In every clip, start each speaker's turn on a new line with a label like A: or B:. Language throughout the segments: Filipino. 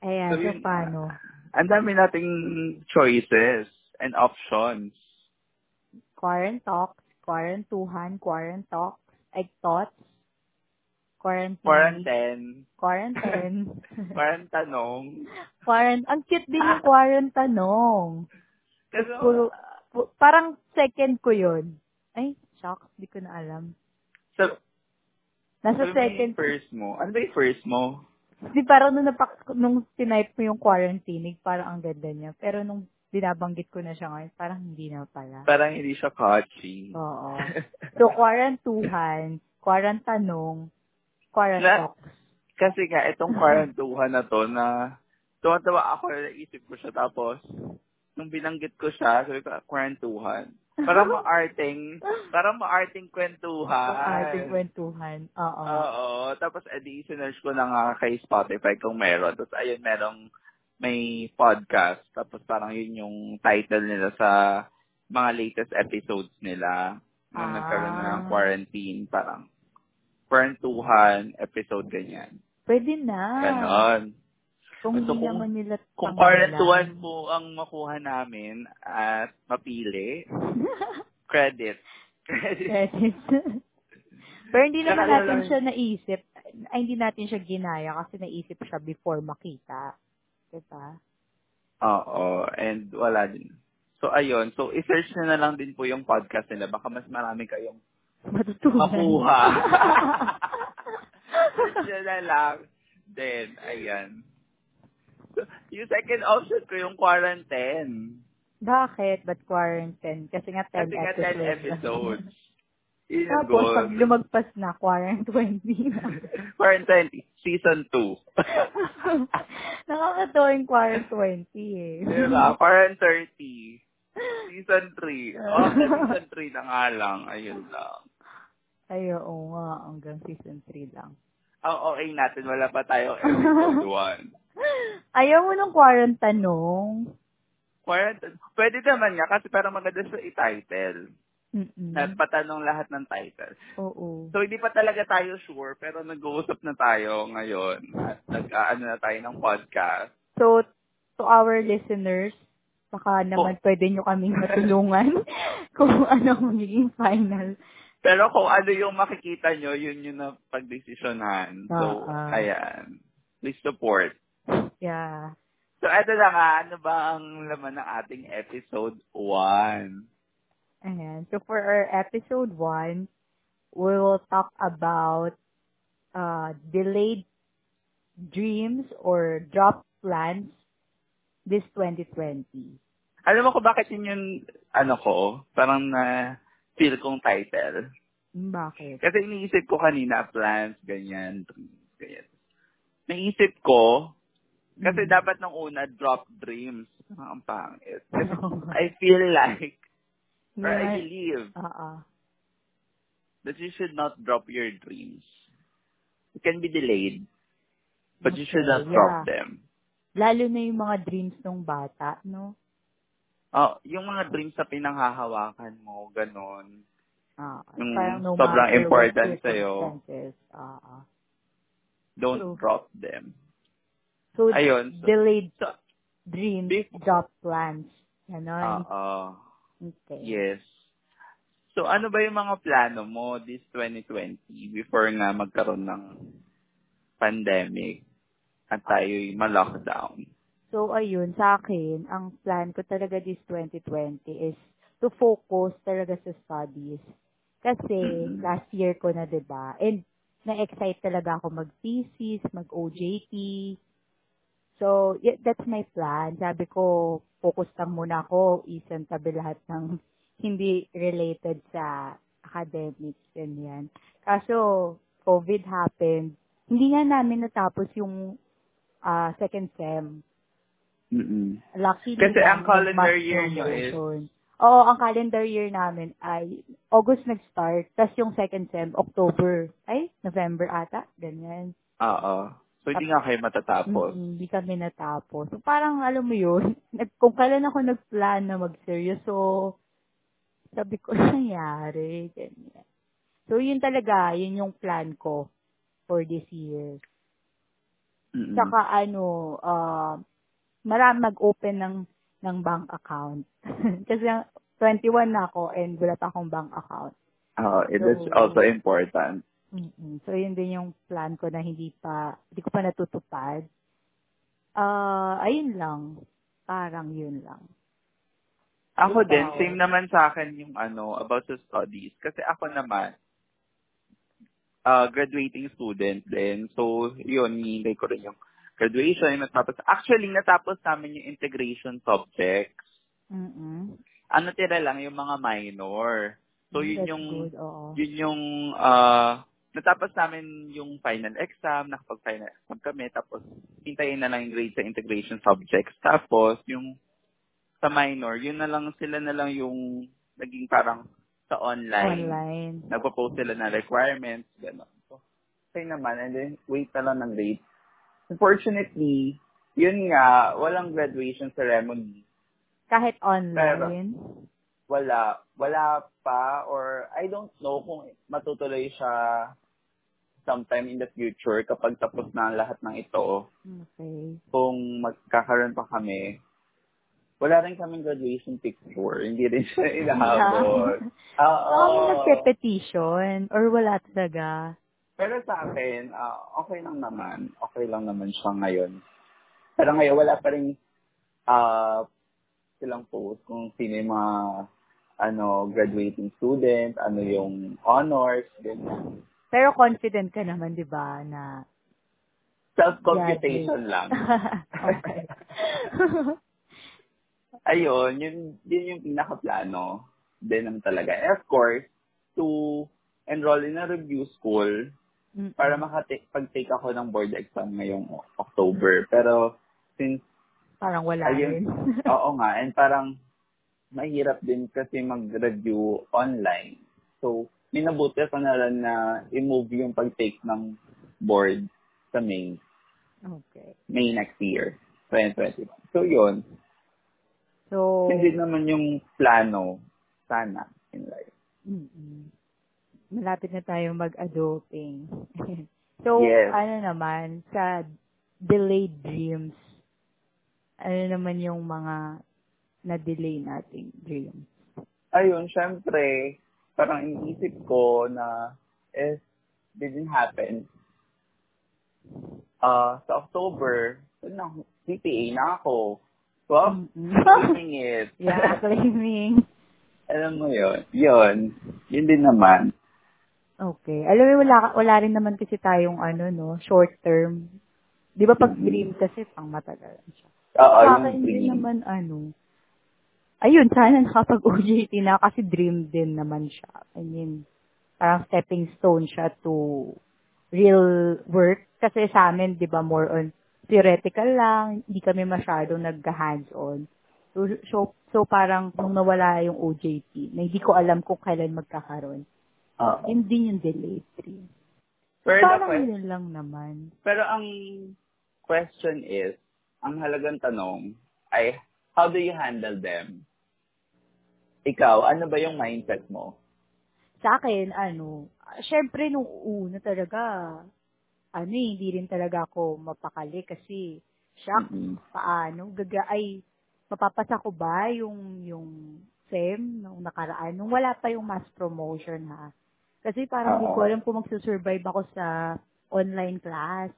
A: Ayan,
B: So,
A: so,
B: yun,
A: paano?
B: Ang dami nating choices and options.
A: Quarantox, quarantuhan, quarantox, egg thoughts, quarantine,
B: Quarantine.
A: quarantine,
B: Quarantanong.
A: quarant, ang cute din yung quarantanong.
B: Kasi,
A: Puro, pu- parang second ko yun. Ay, shocks, di ko na alam.
B: so,
A: Nasa
B: so
A: second,
B: first mo. Ano ba yung first mo?
A: Di parang nung, napak, nung tinype mo yung quarantine, parang ang ganda niya. Pero nung binabanggit ko na siya ngayon, parang hindi na pala.
B: Parang hindi siya catchy.
A: Oo. So, quarantuhan, quarantanong, quarantox.
B: Kasi nga, itong kwarantuhan na to na tuwa-tawa ako na naisip ko siya tapos nung binanggit ko siya, sabi ko, kwarantuhan. Para maarting, para maarting kwentuhan.
A: Ang ating kwentuhan. Oo.
B: Oo. Tapos, edi, sinerge ko na nga kay Spotify kung meron. Tapos, ayun, merong may podcast. Tapos, parang yun yung title nila sa mga latest episodes nila. Nung
A: Ah.
B: nagkaroon na ng quarantine. Parang, quarantuhan episode ganyan.
A: Pwede na.
B: Ganon.
A: Kung
B: So,
A: hindi
B: kung-
A: naman nila
B: Kung
A: pangalan.
B: quarantuhan po ang makuha namin at mapili, credit. Credit.
A: Credit. Pero hindi naman
B: Saka
A: natin
B: lang-
A: siya naisip. Ay, hindi natin siya ginaya kasi naisip siya before makita. Diba?
B: Oo. And wala din. So, ayun. So, i-search nyo na lang din po yung podcast nila. Baka mas marami kayong
A: Matutunan.
B: makuha. nyo na lang. Then, ayan. Yung second option ko yung quarantine.
A: Bakit? Ba't quarantine? Kasi nga 10
B: Kasi nga 10
A: episodes.
B: Yun
A: Tapos,
B: goal.
A: pag lumagpas na, quarantine 20 na.
B: Quarantine, season 2.
A: Nakakatawa yung quarantine 20 eh.
B: diba? Quarantine 30. Season 3. Oh, season 3 na nga lang. Ayun lang.
A: Ay, oo nga. Hanggang season 3 lang.
B: Ang okay natin, wala pa tayo episode 1.
A: Ayaw mo ng quarantine nung?
B: Quarantine, pwede naman nga kasi parang maganda sa i-title.
A: Mm-mm.
B: At patanong lahat ng title.
A: Oo.
B: So, hindi pa talaga tayo sure, pero nag-uusap na tayo ngayon. At nag-ano na tayo ng podcast.
A: So, to our listeners, baka naman pwede nyo kaming matulungan kung ano magiging final.
B: Pero kung ano yung makikita nyo, yun yung na pagdesisyonan. So,
A: ah.
B: ayan. Please support.
A: Yeah.
B: So, eto na nga, ano ba ang laman ng ating episode 1?
A: Ayan. So, for our episode 1, we will talk about uh, delayed dreams or drop plans this 2020.
B: Alam mo ko bakit yun yung, ano ko, parang na feel kong title.
A: Hmm, Bakit?
B: Kasi iniisip ko kanina, plans, ganyan, ganyan. Naisip ko, kasi
A: Mm.
B: dapat nung una, drop dreams. Ang pangit. I feel like, or I believe,
A: Oo.
B: that you should not drop your dreams. It can be delayed, but you should not
A: Okay,
B: drop
A: yeah.
B: them.
A: Lalo na yung mga dreams ng bata, no?
B: Oh, yung mga dreams na pinanghahawakan mo, ganon.
A: Ah,
B: Yung
A: parang no
B: sobrang important sa'yo.
A: Ah, ah.
B: Don't
A: True.
B: drop them.
A: So,
B: Ayun. So,
A: delayed
B: so,
A: dreams,
B: Bef-
A: drop plans. Ganon.
B: Oo.
A: okay.
B: Yes. So, ano ba yung mga plano mo this 2020 before nga magkaroon ng pandemic at tayo'y ma-lockdown?
A: So, ayun, sa akin, ang plan ko talaga this 2020 is to focus talaga sa studies. Kasi,
B: Mhm.
A: last year ko na, ba And, na-excite talaga ako mag-thesis, mag-OJT. So, y- that's my plan. Sabi ko, focus lang muna ako, isan tabi lahat ng hindi related sa academics, ganyan. Kaso, COVID happened. Hindi nga namin natapos yung ah, second sem.
B: Mm-mm.
A: Luckily
B: Kasi ang calendar year nyo is-.
A: Oo, ang calendar year namin ay August nag-start, tas yung second sem, October, ay, November ata, ganyan.
B: Oo. So, hindi nga kayo matatapos.
A: Mm, Hindi kami natapos. So, parang, alam mo yun, kung kailan ako nag-plan na mag-seryoso, sabi ko, nangyari, ganyan. So, yun talaga, yun yung plan ko for this year.
B: Mm-mm.
A: Saka ano, uh, marami mag-open ng ng bank account. Kasi 21 na ako and wala pa akong bank account.
B: Oh, it is
A: So-
B: also important.
A: Mm So, yun din yung plan ko na hindi pa, hindi ko pa natutupad. Ah, ayun lang. Parang yun lang.
B: Ako
A: Ikaw?
B: din, same naman sa akin yung ano, about sa studies. Kasi ako naman, uh, graduating student din. So, yun, hinihintay ko rin yung graduation. Natapos, actually, natapos namin yung integration subjects.
A: Mm-mm.
B: Ano tira lang, yung mga minor. So, yun
A: That's
B: yung,
A: good, oo.
B: yun yung, uh, natapos namin yung final exam, nakapag-final exam kami, tapos hintayin na lang yung grade sa integration subjects. Tapos, yung sa minor, yun na lang, sila na lang yung naging parang sa online.
A: Online.
B: Nagpo-post sila na requirements, gano'n. So, okay naman, and then wait na lang ng grade. Unfortunately, yun nga, walang graduation ceremony.
A: Kahit online.
B: Wala. Wala pa, or I don't know kung matutuloy siya sometime in the future kapag tapos na ang lahat ng ito.
A: Okay.
B: Kung magkakaroon pa kami, wala rin kaming graduation picture. Hindi rin siya inahabot. Oo.
A: May nagpe-petition or wala talaga.
B: Pero sa akin, ah, okay lang naman. Okay lang naman siya ngayon. Pero ngayon, wala pa rin ah, silang post kung sino yung mga ano, graduating student, ano yung honors, ganyan.
A: Pero confident ka naman, di ba, na...
B: Self-computation lang.
A: okay.
B: Ayun, yun, yun yung pinaka-plano. Din naman talaga. And of course, to enroll in a review school
A: Mm-mm.
B: para makapag-take ako ng board exam ngayong October. Pero since
A: Parang wala
B: Ayun.
A: rin.
B: Oo nga, and parang mahirap din kasi mag-review online. So, minabuti ko na lang na i-move yung pag-take ng board sa May,
A: okay.
B: May next year, 2021. So, yun.
A: So,
B: Hindi naman yung plano, sana, in life.
A: mm malapit na tayo mag-adulting. so,
B: Yes.
A: ano naman, sa delayed dreams, ano naman yung mga na-delay nating dreams?
B: Ayun, syempre, parang iniisip ko na if didn't happen, uh, sa October, na, CPA na ako. Well, claiming it.
A: yeah, claiming.
B: Alam mo yun. Yun. Yun din naman.
A: Okay. Alam mo, wala, wala rin naman kasi tayong ano, no, short term. Di ba pag dream kasi pang matagal siya.
B: Oo, yung dream.
A: naman ano, ayun, sana nakapag-OJT na kasi dream din naman siya. I mean, parang stepping stone siya to real work. Kasi sa amin, di ba, more on theoretical lang, hindi kami masyadong nag-hands-on. So, so, so parang nung nawala yung OJT, na hindi ko alam kung kailan magkakaroon,
B: Oo.
A: yun din yung delayed dream.
B: Pero,
A: Parang
B: que-
A: yun lang naman.
B: pero ang question is, ang halagang tanong ay, how do you handle them? Ikaw, ano ba yung mindset mo?
A: Sa akin, ano, syempre nung una talaga, ano eh, hindi rin talaga ako mapakali kasi, shock,
B: Mm-mm.
A: paano, gaga, ay, mapapasa ko ba yung, yung SEM nung nakaraan, nung wala pa yung mass promotion ha. Kasi parang hindi ko alam kung magsusurvive ako sa online class.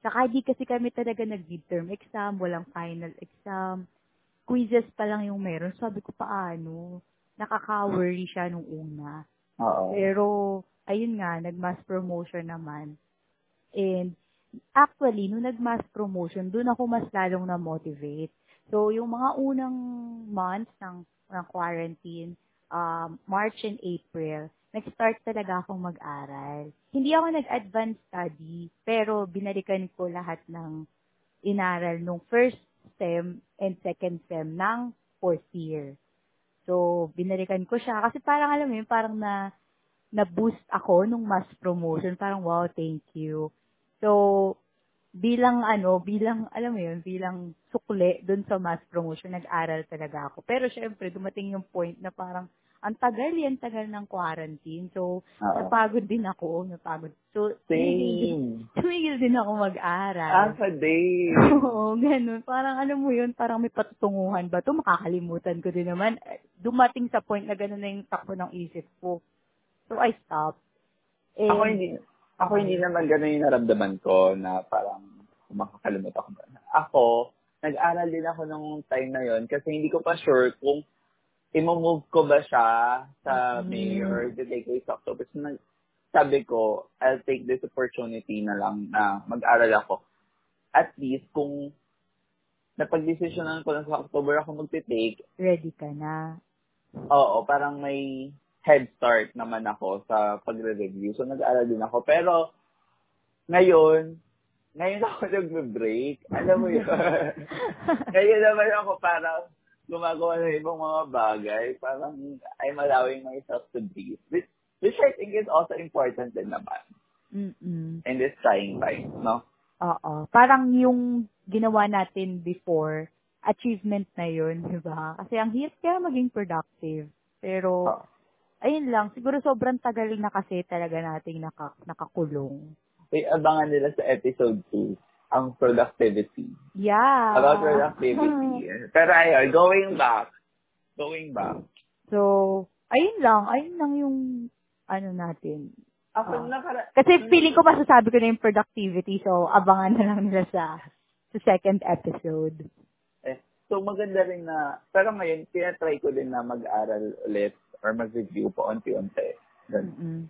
A: Saka hindi kasi kami talaga nag-midterm exam, walang final exam. Quizzes pa lang yung meron. Sabi ko, paano? Nakaka-worry siya nung una.
B: Oo.
A: Pero, ayun nga, nag-mass promotion naman. And, actually, nung nag-mass promotion, doon ako mas lalong na-motivate. So, yung mga unang months ng, ng quarantine, um, March and April, nag-start talaga akong mag-aral. Hindi ako nag-advance study, pero binalikan ko lahat ng inaral nung first SEM and second SEM ng fourth year. So, binalikan ko siya. Kasi parang alam mo yun, parang na, na-boost ako nung mass promotion. Parang, wow, thank you. So, bilang ano, bilang, alam mo yun, bilang sukle dun sa mass promotion, nag-aral talaga ako. Pero syempre, dumating yung point na parang, ang tagal yan, tagal ng quarantine. So,
B: Oo.
A: napagod din ako, napagod. So, tumigil, din ako mag-aral.
B: Ah, sa day.
A: Oo, ganun. Parang ano mo yun, parang may patutunguhan ba to Makakalimutan ko din naman. Eh, Dumating sa point na ganun na yung takbo ng isip ko. So, I stopped. And,
B: Ako hindi, ako hindi naman ganun yung naramdaman ko na parang makakalimut ako. Ako, nag-aral din ako nung time na yon kasi hindi ko pa sure kung imo-move ko ba siya sa
A: Mm.
B: May or the away sa October. So, nag, sabi ko, I'll take this opportunity na lang na mag-aral ako. At least, kung napag-desisyonan ko na sa October ako magte-take,
A: ready ka na.
B: Oo, parang may head start naman ako sa pagre-review. So, nag-aaral din ako. Pero, ngayon, ngayon ako nagbe-break. Alam mo yun? ngayon naman ako parang gumagawa ng ibang mga bagay. Parang I'm allowing myself to breathe. Which, which I think is also important din naman
A: Mm-mm.
B: in this trying time, no?
A: Oo. Parang yung ginawa natin before, achievement na yun, di ba? Kasi ang hirap kaya maging productive. Pero,
B: Oo.
A: ayun lang, siguro sobrang tagal na kasi talaga nating naka, nakakulong.
B: May abangan nila sa episode 2 ang productivity.
A: Yeah.
B: About productivity. Pero ayun, going back. Going back.
A: so, ayun lang, ayun lang yung ano natin.
B: Ako
A: Ah.
B: nakara-
A: Kasi feeling ko masasabi ko na yung productivity, so abangan na lang nila sa sa second episode.
B: Eh, so maganda rin na, pero ngayon, tinatry ko din na mag-aral ulit or mag-review po unti-unti. Ganun.
A: mm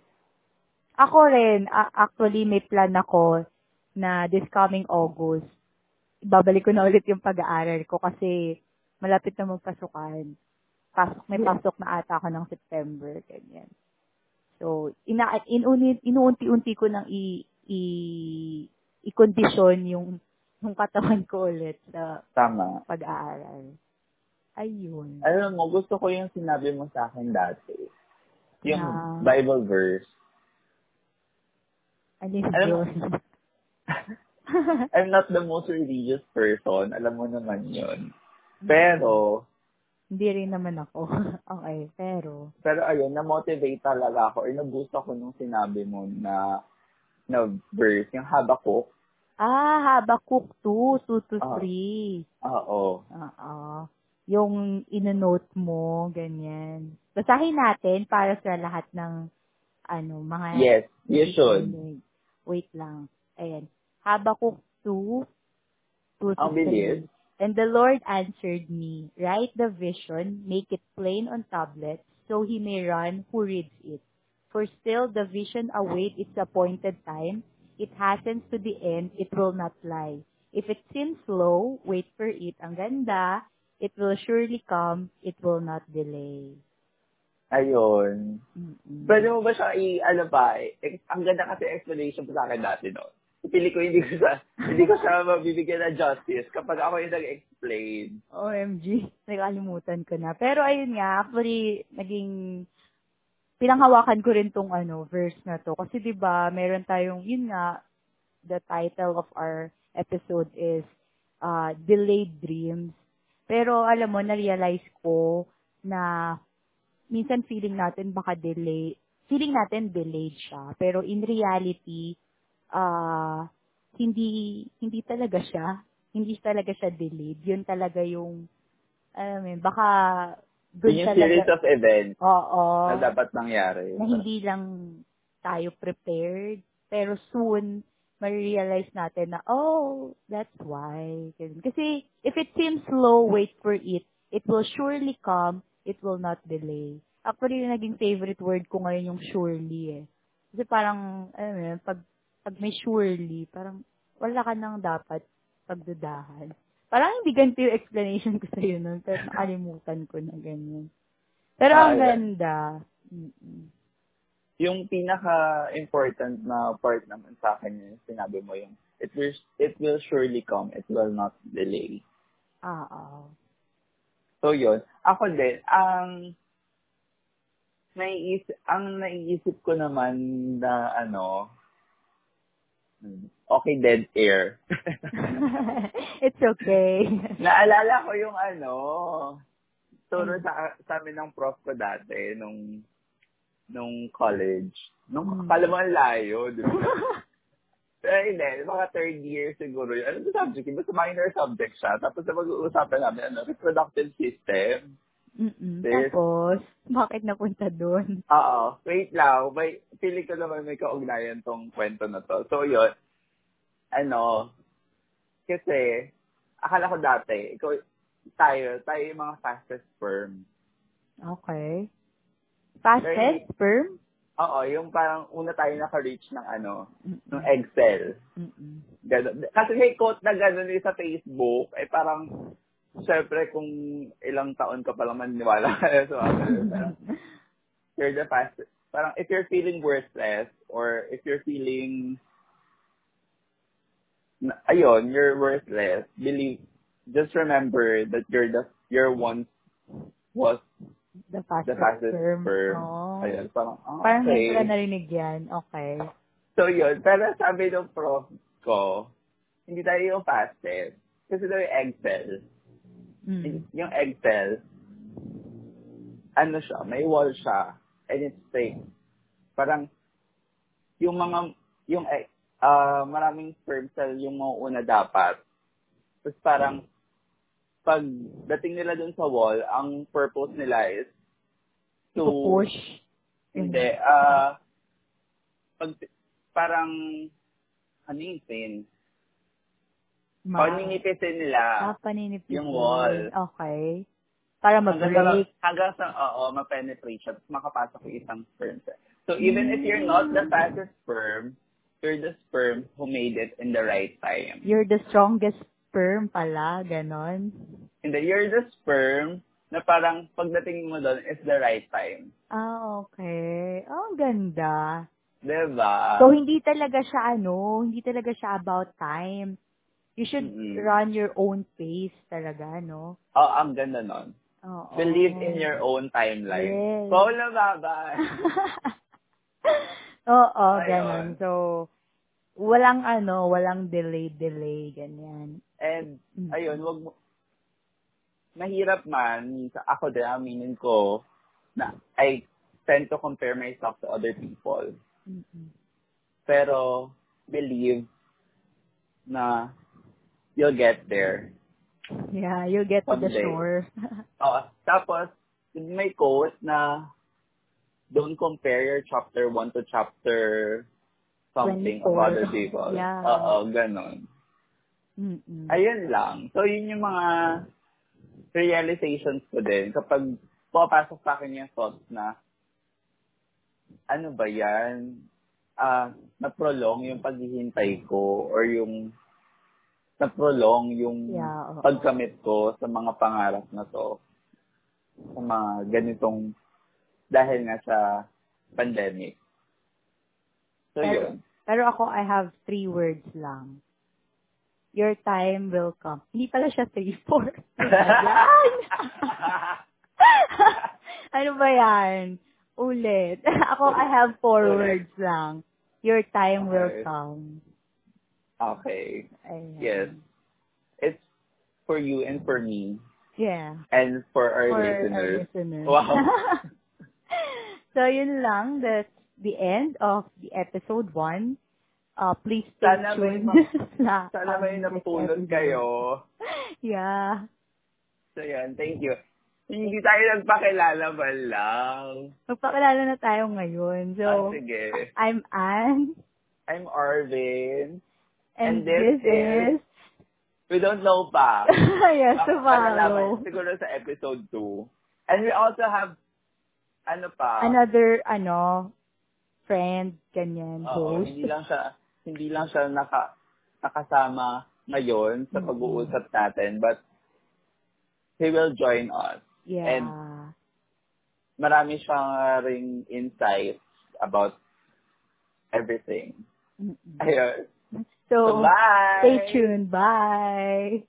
A: Ako rin, a- actually may plan ako na this coming August, babalik ko na ulit yung pag-aaral ko kasi malapit na magpasukan. Pasok, may pasok na ata ako ng September, ganyan. So, ina inuunti-unti ko nang i i i-condition yung yung katawan ko ulit sa
B: Tama.
A: pag-aaral. Ayun.
B: Alam mo, gusto ko yung sinabi mo sa akin dati. Yung
A: Yeah.
B: Bible verse.
A: Alin
B: Alam mo-
A: yun?
B: I'm not the most religious person. Alam mo naman yun. Pero,
A: Hindi rin naman ako. okay, pero,
B: pero ayun, na-motivate talaga ako or na-boost ako nung sinabi mo na na verse, yung Habakkuk.
A: ah, Habakuk 2, 2 to
B: Ah.
A: 3.
B: Oo.
A: Oo. Yung inonote mo, ganyan. Basahin natin para sa lahat ng, ano, mga...
B: Yes, you should.
A: Wait lang. Ayan. Habakuk 2, 2 to
B: Ang bilis.
A: 3. And the Lord answered me, Write the vision, make it plain on tablets, so he may run who reads it. For still the vision await its appointed time. It hastens to the end, it will not lie. If it seems slow, wait for it. Ang ganda, it will surely come, it will not delay.
B: Ayun.
A: Mm-mm.
B: Pwede mo ba siya i, ano ba, eh, ang ganda kasi explanation po sa akin dati no. Pili ko hindi ko sa, hindi ko siya mabibigyan ng justice kapag ako yung nag-explain.
A: OMG, nakalimutan ko na. Pero ayun nga, actually, naging, pinanghawakan ko rin tong ano, verse na to. Kasi 'di ba meron tayong, yun nga, the title of our episode is uh, Delayed Dreams. Pero alam mo, na-realize ko na minsan feeling natin baka delay, feeling natin delayed siya. Pero in reality, ah hindi hindi talaga siya. Hindi talaga siya delayed. Yun talaga yung, alam mo baka doon
B: Yun yung series
A: talaga,
B: of events
A: oo,
B: na dapat mangyari.
A: na hindi lang tayo prepared, pero soon, marirealize natin na, oh, that's why. Kasi, if it seems slow, wait for it. It will surely come. It will not delay. Actually, yung naging favorite word ko ngayon yung surely eh. Kasi parang, alam mo yun, pag, pag may surely, parang wala ka nang dapat pagdudahan. Parang hindi ganito yung explanation ko sa'yo nun, pero nakalimutan ko na ganyan. Pero ang
B: Ah, yeah.
A: ganda. Mm-mm.
B: Yung pinaka-important na part naman sa akin yung sinabi mo yung it will, it will surely come, it will not delay.
A: Ah, ah.
B: So yun, ako din, ang naiisip, ang naiisip ko naman na ano, okay, dead air.
A: It's okay.
B: Naalala ko yung ano, turo sa, sa amin ng prof ko dati, nung nung college. Nung,
A: Mm.
B: kala mo ang layo, di ba? Pero hindi, mga third year siguro yun. Ano ba subject? Basta minor subject siya. Tapos na mag-uusapan namin, ano, reproductive system.
A: Mm-mm.
B: Yes.
A: Tapos, bakit napunta doon?
B: Oo. Wait lang. May, feeling ko naman may kaugnayan tong kwento na to. So, yun. Ano, kasi, akala ko dati, ikaw, tayo, tayo yung mga fastest sperm.
A: Okay. Fastest
B: Very-
A: sperm?
B: Oo, yung parang una tayo naka-reach ng ano,
A: Mm-mm.
B: ng egg cell.
A: Mm-mm.
B: Ganun. Kasi may quote na gano'n eh sa Facebook, ay parang, syempre kung ilang taon ka pa lang maniniwala ka so, parang, you're the fastest. Parang if you're feeling worthless or if you're feeling, na- ayun, you're worthless, believe, just remember that you're the, you're once was
A: The
B: the
A: fastest,
B: fastest
A: sperm.
B: sperm.
A: Oh.
B: Ayun, parang, ah,
A: Parang
B: okay.
A: na narinig yan. Okay.
B: So yun, pero sabi ng prof ko, hindi tayo yung fastest. Kasi daw yung egg cell.
A: Mm.
B: Yung egg cell, ano siya, may wall siya, and it's thick. Parang, yung mga, yung, egg- ah maraming sperm cell yung mauuna dapat. Tapos parang, pag dating nila dun sa wall, ang purpose nila is to,
A: To push.
B: hindi, ah, pag, parang, ano yung pin?
A: Ma-
B: Paninipisin nila.
A: Ah, paninipis.
B: yung wall.
A: Okay. Para
B: hanggang,
A: mag-break.
B: sa, hanggang sa, oo, ma-penetrate siya, tapos makapasok yung isang sperm. So, even if you're not the fastest sperm, you're the sperm who made it in the right time.
A: You're the strongest sperm pala, ganon.
B: And then, you're the sperm na parang pagdating mo doon is the right time.
A: Ah, okay. Oh, ganda.
B: Diba?
A: So, hindi talaga siya, ano, hindi talaga siya about time. You should
B: Mm-mm.
A: run your own pace talaga, no?
B: oh, ang ganda nun.
A: Oo.
B: Believe in your own timeline.
A: Yes.
B: Paula Babay.
A: Oo, ganon. So, walang ano, walang delay-delay, ganyan.
B: And,
A: Mm.
B: ayun, wag mo, mahirap man, ako din, aminin ko, na I tend to compare myself to other people.
A: Mm-mm.
B: Pero, believe na you'll get there.
A: Yeah, you'll get to the
B: Someday.
A: shore.
B: Oo. tapos, may quote na, don't compare your chapter 1 to chapter something of
A: 24.
B: other people.
A: Yeah.
B: Oo, ganon.
A: Mm-mm.
B: Ayun lang. So, yun yung mga realizations ko din. Kapag pumapasok sa akin yung thoughts na, ano ba yan? Ah, na-prolong yung paghihintay ko or yung na-prolong yung
A: Yeah, oo.
B: pagkamit ko sa mga pangarap na to. Sa mga ganitong dahil nga sa pandemic. So,
A: Pero-
B: yun.
A: Pero ako, I have three words lang. Your time will come. Hindi pala siya three, four. Ano ba yan? Ulit. ako, I have four
B: Ulit.
A: words lang. Your time will
B: Okay.
A: come.
B: Okay.
A: Ayan.
B: Yes. It's for you and for me
A: Yeah.
B: and for our
A: For
B: listeners.
A: our listeners.
B: Wow.
A: so, yun lang. That's the end of the episode one. Uh, please stay
B: Sana may
A: tuned.
B: ma-
A: sa
B: Sana may napulot kayo.
A: Yeah.
B: So yan, thank you. Hindi tayo nagpakilala ba lang?
A: Magpakilala na tayo ngayon. So,
B: ah, sige.
A: I'm Anne.
B: I'm Arvin. And
A: And,
B: this
A: this, is...
B: We don't know pa.
A: yes, to
B: Ang malalaman siguro sa episode 2. And we also have, ano pa,
A: Another, ano, friend, ganyan,
B: Oo,
A: host.
B: hindi lang siya, hindi lang siya naka, nakasama ngayon sa
A: Mhm.
B: pag-uusap natin, but he will join us.
A: Yeah.
B: and- Marami siyang ring insights about everything.
A: Mm-mm.
B: Ayun.
A: So,
B: Bye!
A: stay tuned. Bye!